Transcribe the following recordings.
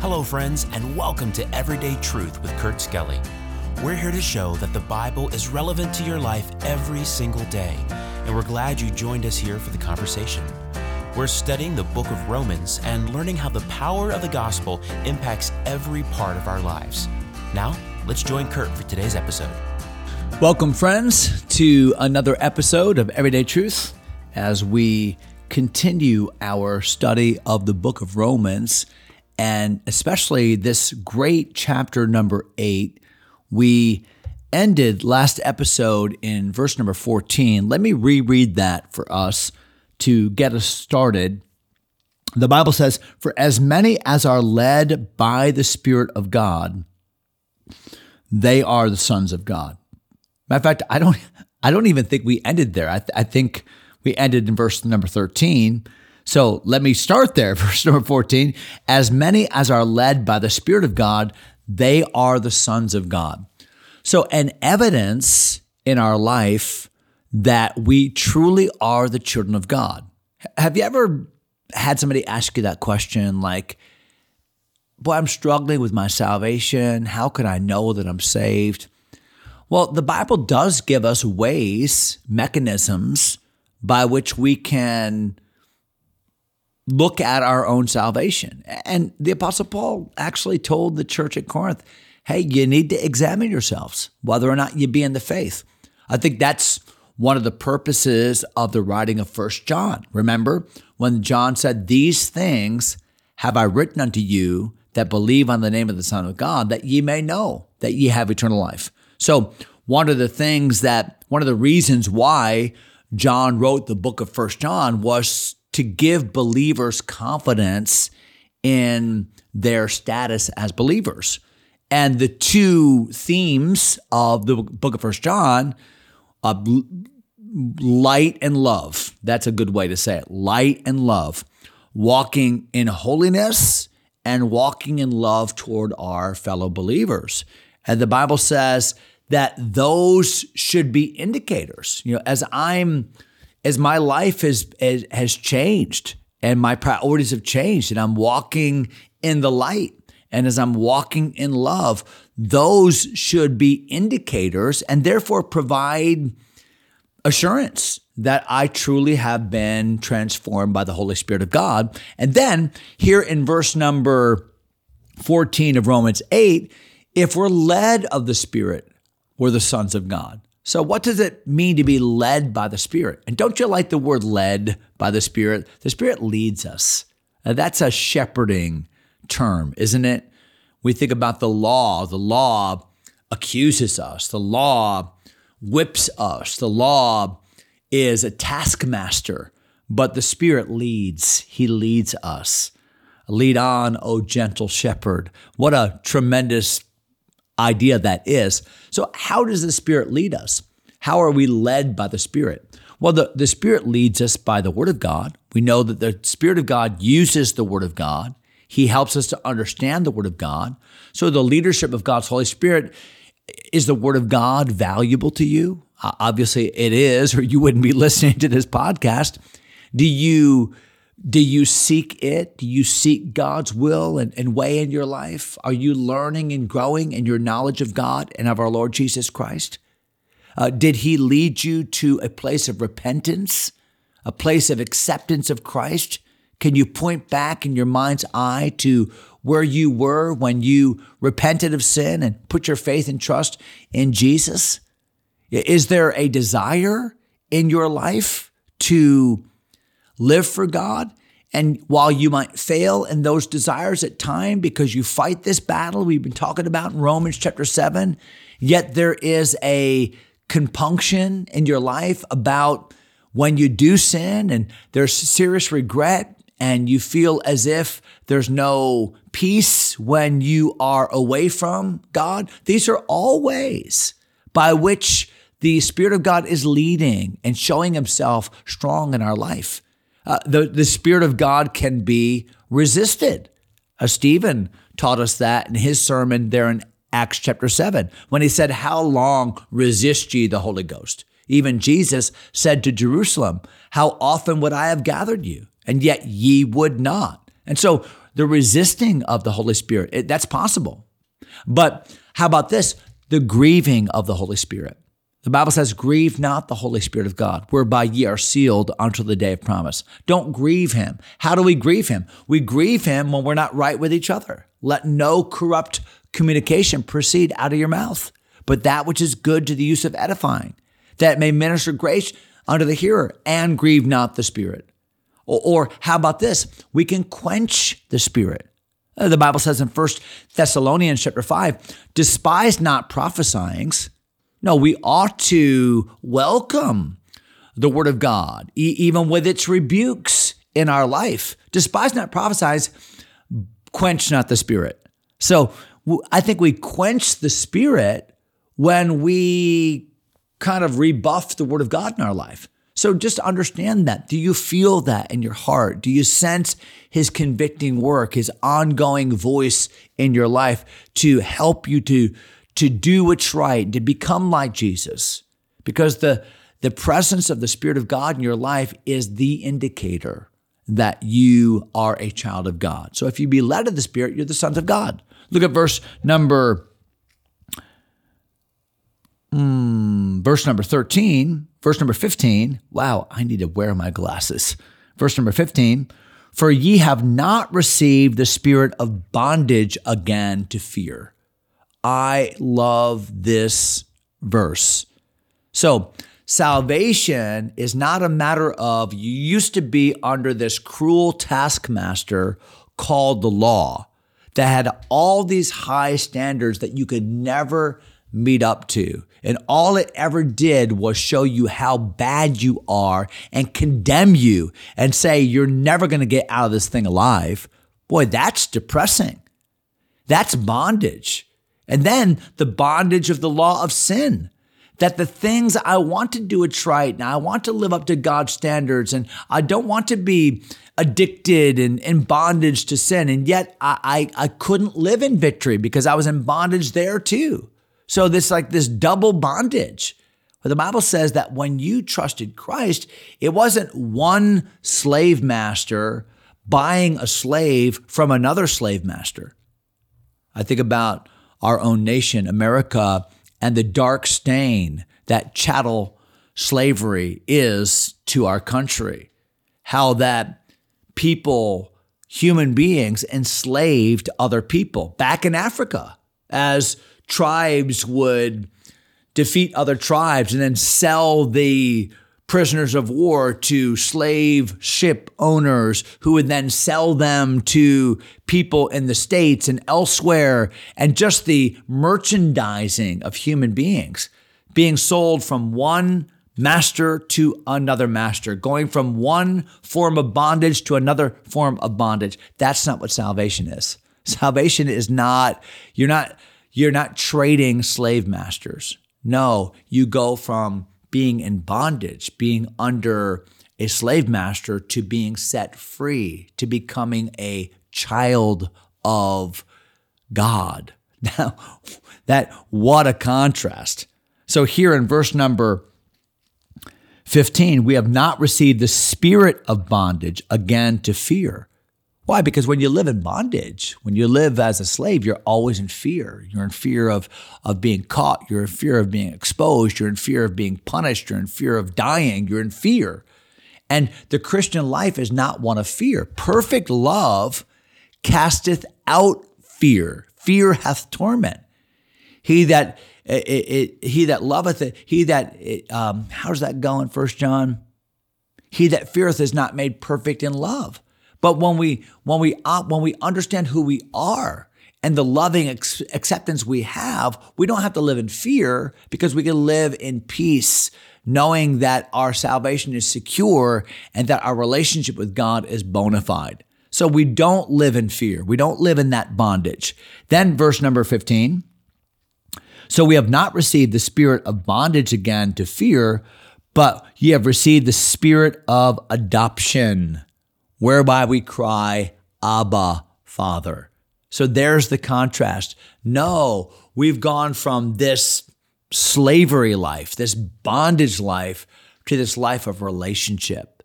Hello, friends, and welcome to Everyday Truth with Kurt Skelly. We're here to show that the Bible is relevant to your life every single day, and we're glad you joined us here for the conversation. We're studying the book of Romans and learning how the power of the gospel impacts every part of our lives. Now, let's join Kurt for today's episode. Welcome, friends, to another episode of Everyday Truth as we continue our study of the book of Romans and especially this great chapter number eight. We ended last episode in verse number 14. Let me reread that for us to get us started. The Bible says, For as many as are led by the Spirit of God, they are the sons of God. Matter of fact, I don't, I don't even think we ended there. I, th- I think we ended in verse number 13. So let me start there. Verse number 14. As many as are led by the Spirit of God, they are the sons of God. So, an evidence in our life that we truly are the children of God. Have you ever had somebody ask you that question like, Boy, I'm struggling with my salvation. How can I know that I'm saved? Well, the Bible does give us ways, mechanisms by which we can look at our own salvation. And the Apostle Paul actually told the church at Corinth, hey, you need to examine yourselves, whether or not you be in the faith. I think that's one of the purposes of the writing of First John. Remember when John said, These things have I written unto you that believe on the name of the Son of God, that ye may know that ye have eternal life. So, one of the things that, one of the reasons why John wrote the book of First John was to give believers confidence in their status as believers. And the two themes of the book of First John, uh, light and love. That's a good way to say it. Light and love. Walking in holiness and walking in love toward our fellow believers. And the Bible says that those should be indicators. You know, as I'm as my life has has changed and my priorities have changed and I'm walking in the light and as I'm walking in love, those should be indicators and therefore provide assurance that I truly have been transformed by the Holy Spirit of God. And then here in verse number 14 of Romans 8, if we're led of the Spirit, we're the sons of God. So, what does it mean to be led by the Spirit? And don't you like the word led by the Spirit? The Spirit leads us. Now, that's a shepherding term, isn't it? We think about the law. The law accuses us, the law whips us, the law is a taskmaster, but the Spirit leads. He leads us. Lead on, O gentle shepherd. What a tremendous idea that is. So, how does the Spirit lead us? How are we led by the Spirit? Well, the, the Spirit leads us by the Word of God. We know that the Spirit of God uses the Word of God. He helps us to understand the Word of God. So, the leadership of God's Holy Spirit is the Word of God valuable to you? Obviously, it is, or you wouldn't be listening to this podcast. Do you do you seek it? Do you seek God's will and, and way in your life? Are you learning and growing in your knowledge of God and of our Lord Jesus Christ? Uh, did He lead you to a place of repentance, a place of acceptance of Christ? Can you point back in your mind's eye to where you were when you repented of sin and put your faith and trust in Jesus? Is there a desire in your life to live for God. And while you might fail in those desires at time because you fight this battle we've been talking about in Romans chapter 7, yet there is a compunction in your life about when you do sin and there's serious regret and you feel as if there's no peace when you are away from God. These are all ways by which the Spirit of God is leading and showing Himself strong in our life uh, the, the Spirit of God can be resisted. Uh, Stephen taught us that in his sermon there in Acts chapter 7, when he said, How long resist ye the Holy Ghost? Even Jesus said to Jerusalem, How often would I have gathered you? And yet ye would not. And so the resisting of the Holy Spirit. It, that's possible. But how about this? The grieving of the Holy Spirit. The Bible says, Grieve not the Holy Spirit of God, whereby ye are sealed unto the day of promise. Don't grieve him. How do we grieve him? We grieve him when we're not right with each other. Let no corrupt communication proceed out of your mouth, but that which is good to the use of edifying, that may minister grace unto the hearer, and grieve not the Spirit. Or, or how about this? We can quench the Spirit. Uh, the Bible says in 1 Thessalonians chapter 5, despise not prophesyings no, we ought to welcome the word of God, e- even with its rebukes in our life. Despise not prophesies, quench not the spirit. So I think we quench the spirit when we kind of rebuff the word of God in our life. So just understand that. Do you feel that in your heart? Do you sense his convicting work, his ongoing voice in your life to help you to to do what's right, to become like Jesus, because the, the presence of the Spirit of God in your life is the indicator that you are a child of God. So if you be led of the Spirit, you're the sons of God. Look at verse number mm, verse number 13, verse number 15. Wow, I need to wear my glasses. Verse number 15, for ye have not received the spirit of bondage again to fear I love this verse. So, salvation is not a matter of you used to be under this cruel taskmaster called the law that had all these high standards that you could never meet up to. And all it ever did was show you how bad you are and condemn you and say you're never going to get out of this thing alive. Boy, that's depressing. That's bondage. And then the bondage of the law of sin. That the things I want to do it's right and I want to live up to God's standards and I don't want to be addicted and in bondage to sin. And yet I, I, I couldn't live in victory because I was in bondage there too. So this like this double bondage. But the Bible says that when you trusted Christ, it wasn't one slave master buying a slave from another slave master. I think about our own nation, America, and the dark stain that chattel slavery is to our country. How that people, human beings, enslaved other people back in Africa as tribes would defeat other tribes and then sell the prisoners of war to slave ship owners who would then sell them to people in the States and elsewhere, and just the merchandising of human beings being sold from one master to another master, going from one form of bondage to another form of bondage. That's not what salvation is. Salvation is not, you're not, you're not trading slave masters. No, you go from being in bondage, being under a slave master, to being set free, to becoming a child of God. Now, that what a contrast. So here in verse number 15, we have not received the spirit of bondage again to fear. Why? Because when you live in bondage, when you live as a slave, you're always in fear. You're in fear of, of being caught. You're in fear of being exposed. You're in fear of being punished. You're in fear of dying. You're in fear. And the Christian life is not one of fear. Perfect love casteth out fear. Fear hath torment. He that it, it, he that loveth it, he that it, um, how's that going? First John. He that feareth is not made perfect in love. But when we when we uh, when we understand who we are and the loving ex- acceptance we have, we don't have to live in fear because we can live in peace, knowing that our salvation is secure and that our relationship with God is bona fide. So we don't live in fear. We don't live in that bondage. Then verse number 15. So we have not received the spirit of bondage again to fear, but ye have received the spirit of adoption whereby we cry, Abba, Father. So there's the contrast. No, we've gone from this slavery life, this bondage life, to this life of relationship.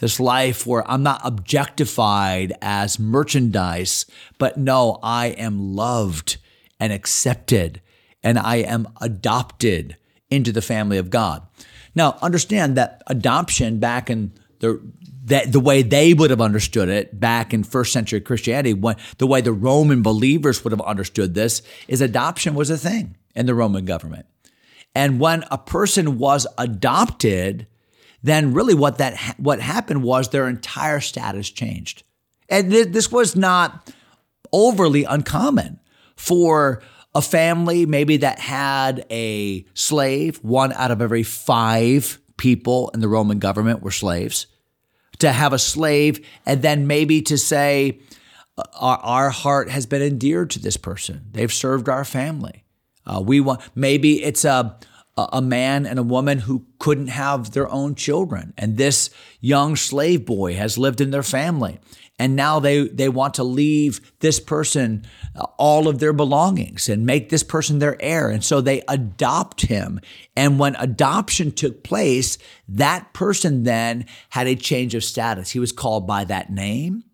this life where I'm not objectified as merchandise, but no, I am loved and accepted and I am adopted into the family of God. Now, understand that adoption back in the that the way they would have understood it back in first century Christianity, when, the way the Roman believers would have understood this, is adoption was a thing in the Roman government. And when a person was adopted, then really what that what happened was their entire status changed. And th- this was not overly uncommon for a family maybe that had a slave, one out of every 5 people in the Roman government were slaves. To have a slave and then maybe to say our, our heart has been endeared to this person. They've served our family. Uh, we want maybe it's a a man and a woman who couldn't have their own children. And this young slave boy has lived in their family. And now they, they want to leave this person uh, all of their belongings and make this person their heir. And so they adopt him. And when adoption took place, that person then had a change of status. He was called by that name.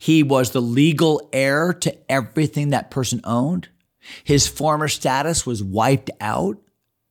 He was the legal heir to everything that person owned. His former status was wiped out.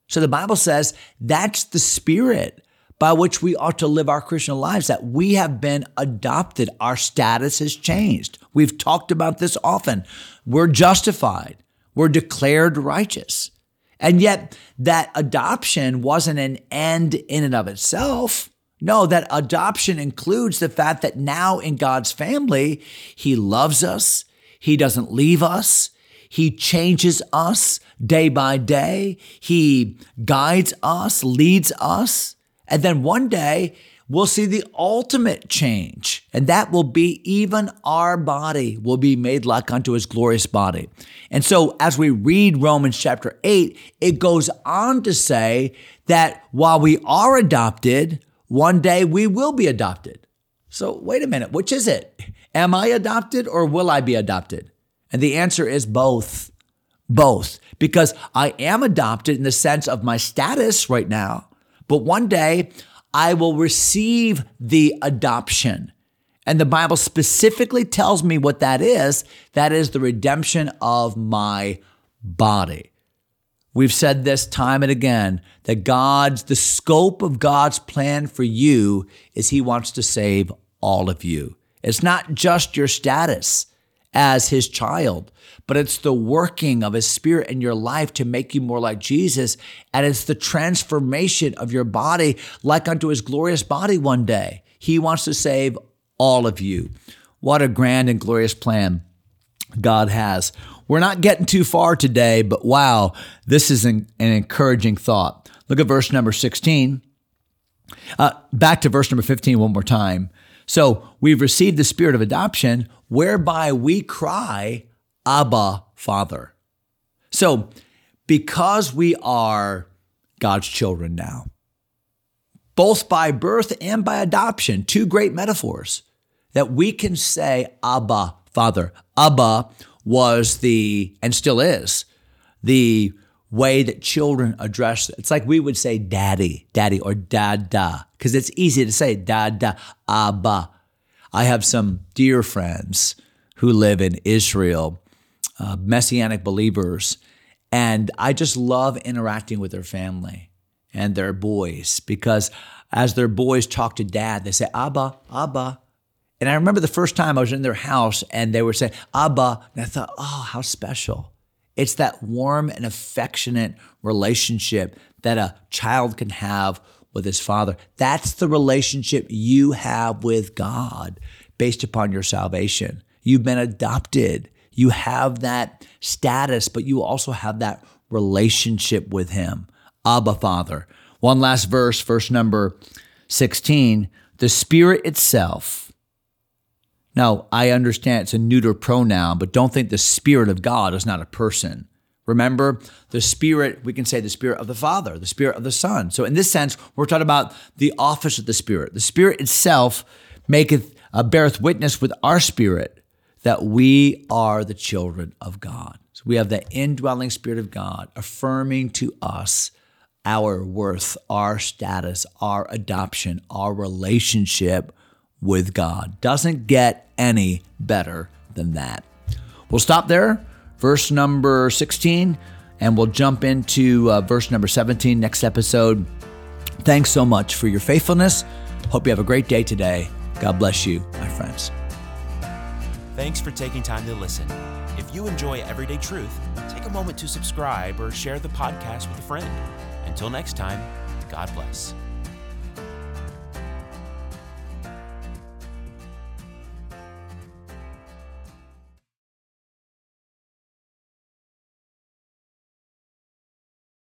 So the Bible says that's the spirit by which we ought to live our Christian lives, that we have been adopted. Our status has changed. We've talked about this often. We're justified, we're declared righteous. And yet, that adoption wasn't an end in and of itself. No, that adoption includes the fact that now in God's family, He loves us, He doesn't leave us, he changes us day by day. He guides us, leads us. And then one day, we'll see the ultimate change. And that will be even our body will be made like unto his glorious body. And so as we read Romans chapter 8, it goes on to say that while we are adopted, one day we will be adopted. So wait a minute, which is it? Am I adopted or will I be adopted? And the answer is both. Both. Because I am adopted in the sense of my status right now, but one day I will receive the adoption. And the Bible specifically tells me what that is that is the redemption of my body. We've said this time and again that God's, the scope of God's plan for you is He wants to save all of you. It's not just your status as his child, but it's the working of his spirit in your life to make you more like Jesus. And it's the transformation of your body like unto his glorious body one day. He wants to save all of you. What a grand and glorious plan God has. We're not getting too far today, but wow, this is an, an encouraging thought. Look at verse number 16. Uh, back to verse number 15 one more time. So we've received the spirit of adoption whereby we cry, Abba, Father. So, because we are God's children now, both by birth and by adoption, two great metaphors, that we can say, Abba, Father. Abba was the, and still is, the way that children address it. It's like we would say daddy, daddy, or dada, because it's easy to say dada, abba. I have some dear friends who live in Israel, uh, Messianic believers, and I just love interacting with their family and their boys because as their boys talk to dad, they say, Abba, Abba. And I remember the first time I was in their house and they were saying, Abba. And I thought, oh, how special. It's that warm and affectionate relationship that a child can have with his father. That's the relationship you have with God based upon your salvation. You've been adopted. You have that status, but you also have that relationship with him. Abba, Father. One last verse, verse number 16. The Spirit itself. Now, I understand it's a neuter pronoun, but don't think the Spirit of God is not a person. Remember, the Spirit, we can say the Spirit of the Father, the Spirit of the Son. So, in this sense, we're talking about the office of the Spirit. The Spirit itself maketh, uh, beareth witness with our spirit that we are the children of God. So, we have the indwelling Spirit of God affirming to us, our worth, our status, our adoption, our relationship with God. Doesn't get any better than that. We'll stop there, verse number 16, and we'll jump into uh, verse number 17 next episode. Thanks so much for your faithfulness. Hope you have a great day today. God bless you, my friends. Thanks for taking time to listen. If you enjoy Everyday Truth, take a moment to subscribe or share the podcast with a friend. Until next time, God bless.